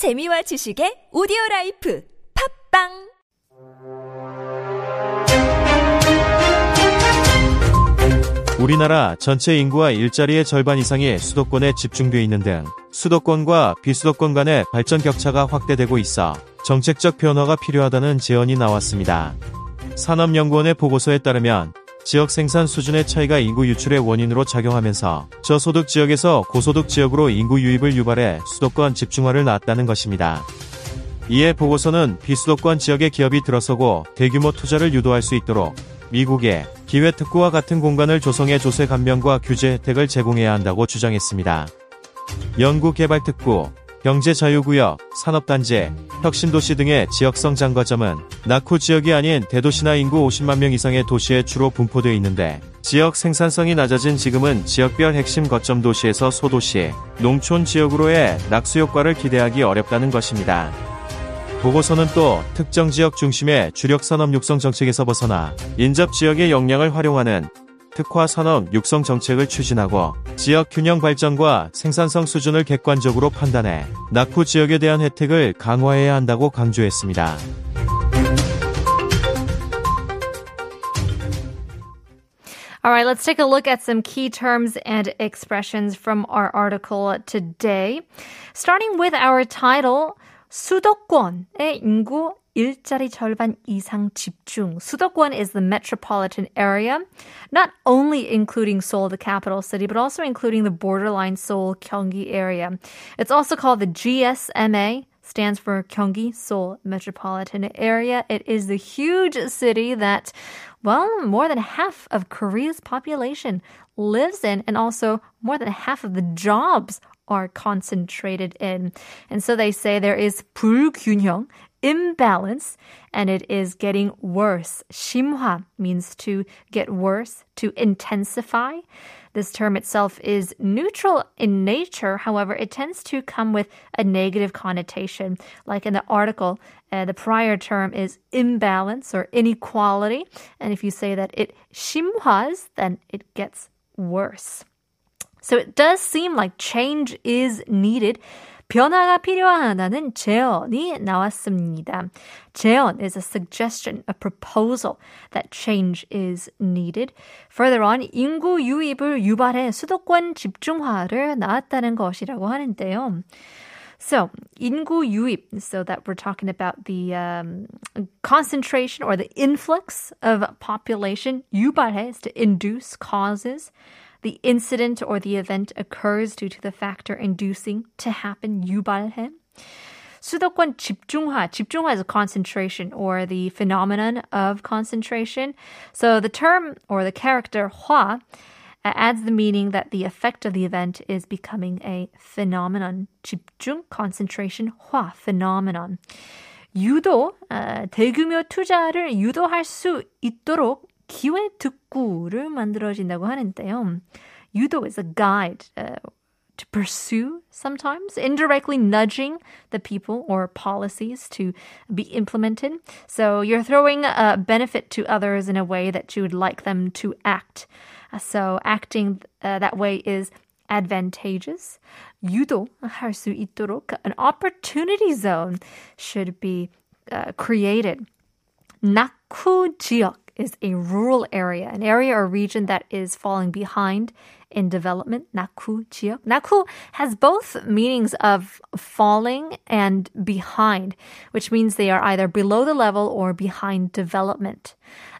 재미와 지식의 오디오 라이프 팝빵 우리나라 전체 인구와 일자리의 절반 이상이 수도권에 집중돼 있는 등 수도권과 비수도권 간의 발전 격차가 확대되고 있어 정책적 변화가 필요하다는 제언이 나왔습니다. 산업연구원의 보고서에 따르면 지역 생산 수준의 차이가 인구 유출의 원인으로 작용하면서 저소득 지역에서 고소득 지역으로 인구 유입을 유발해 수도권 집중화를 낳았다는 것입니다. 이에 보고서는 비수도권 지역의 기업이 들어서고 대규모 투자를 유도할 수 있도록 미국의 기회특구와 같은 공간을 조성해 조세 감면과 규제 혜택을 제공해야 한다고 주장했습니다. 연구개발특구, 경제자유구역, 산업단지, 혁신도시 등의 지역성 장거점은 낙후 지역이 아닌 대도시나 인구 50만 명 이상의 도시에 주로 분포되어 있는데 지역 생산성이 낮아진 지금은 지역별 핵심 거점 도시에서 소도시, 농촌 지역으로의 낙수 효과를 기대하기 어렵다는 것입니다. 보고서는 또 특정 지역 중심의 주력 산업 육성 정책에서 벗어나 인접 지역의 역량을 활용하는 특화 산업 육성 정책을 추진하고 지역 균형 발전과 생산성 수준을 객관적으로 판단해 낙후 지역에 대한 혜택을 강화해야 한다고 강조했습니다. A look at some key terms and expressions from our article today. Starting with our title, 수도권의 인구 일자리 절반 이상 집중. 수도권 is the metropolitan area, not only including Seoul, the capital city, but also including the borderline Seoul, Gyeonggi area. It's also called the GSMA, stands for Gyeonggi Seoul Metropolitan Area. It is the huge city that, well, more than half of Korea's population lives in, and also more than half of the jobs are concentrated in. And so they say there is 불균형, imbalance, and it is getting worse. 심화 means to get worse, to intensify. This term itself is neutral in nature. However, it tends to come with a negative connotation. Like in the article, uh, the prior term is imbalance or inequality. And if you say that it 심화s, then it gets worse. So it does seem like change is needed. 변화가 필요하다는 제언이 나왔습니다. 제언 is a suggestion, a proposal that change is needed. Further on, 인구 유입을 유발해 수도권 집중화를 낳았다는 것이라고 하는데요. So, 인구 유입, so that we're talking about the um, concentration or the influx of population. 유발해 is to induce causes. The incident or the event occurs due to the factor inducing to happen. 유발해. 수도권 집중화. 집중화 is a concentration or the phenomenon of concentration. So the term or the character 화 adds the meaning that the effect of the event is becoming a phenomenon. 집중, concentration, 화, phenomenon. 유도, uh, 대규모 투자를 유도할 수 있도록 기회 특구를 만들어진다고 하는데요. 유도 is a guide uh, to pursue sometimes, indirectly nudging the people or policies to be implemented. So you're throwing a benefit to others in a way that you would like them to act. So acting uh, that way is advantageous. 유도할 수 있도록 an opportunity zone should be uh, created. 낙후 지역 is a rural area, an area or region that is falling behind in development. 낙후 지역. 낙후 has both meanings of falling and behind, which means they are either below the level or behind development.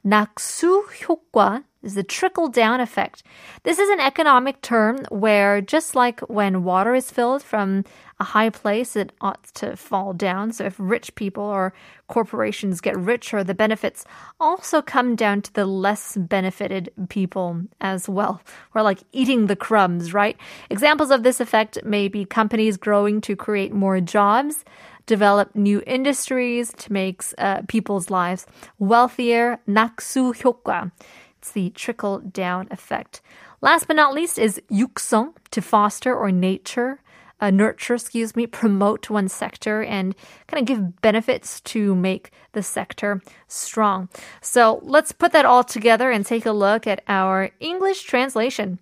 낙수 효과 is the trickle down effect. This is an economic term where just like when water is filled from a high place, it ought to fall down. So if rich people or corporations get richer, the benefits also come down to the less benefited people as well. We're like eating the crumbs, right? Examples of this effect may be companies growing to create more jobs, develop new industries to make uh, people's lives wealthier. 낙수 효과. It's the trickle down effect. Last but not least is 육성, to foster or nature. Uh, nurture, excuse me, promote one sector and kind of give benefits to make the sector strong. So let's put that all together and take a look at our English translation.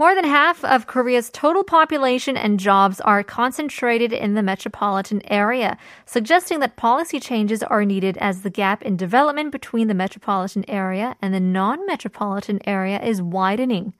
More than half of Korea's total population and jobs are concentrated in the metropolitan area, suggesting that policy changes are needed as the gap in development between the metropolitan area and the non metropolitan area is widening.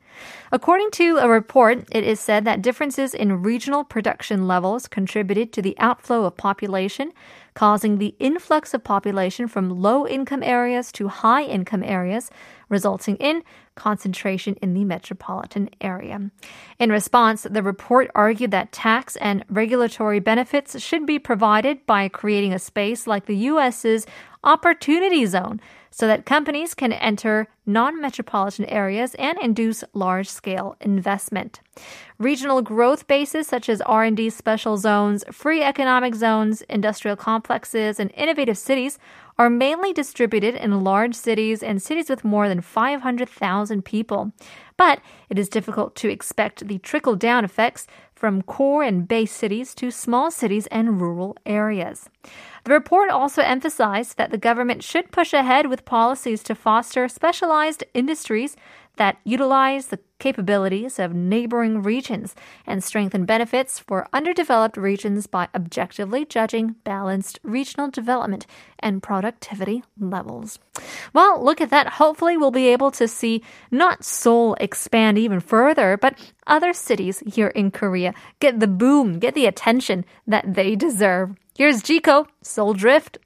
According to a report, it is said that differences in regional production levels contributed to the outflow of population, causing the influx of population from low income areas to high income areas, resulting in concentration in the metropolitan area. In response, the report argued that tax and regulatory benefits should be provided by creating a space like the US's Opportunity Zone so that companies can enter non-metropolitan areas and induce large-scale investment. Regional growth bases such as R&D special zones, free economic zones, industrial complexes, and innovative cities are mainly distributed in large cities and cities with more than 500,000 people. But it is difficult to expect the trickle down effects from core and base cities to small cities and rural areas. The report also emphasized that the government should push ahead with policies to foster specialized industries that utilize the capabilities of neighboring regions and strengthen benefits for underdeveloped regions by objectively judging balanced regional development and productivity levels. Well, look at that. Hopefully, we'll be able to see not Seoul expand even further, but other cities here in Korea get the boom, get the attention that they deserve. Here's Jiko, Soul Drift.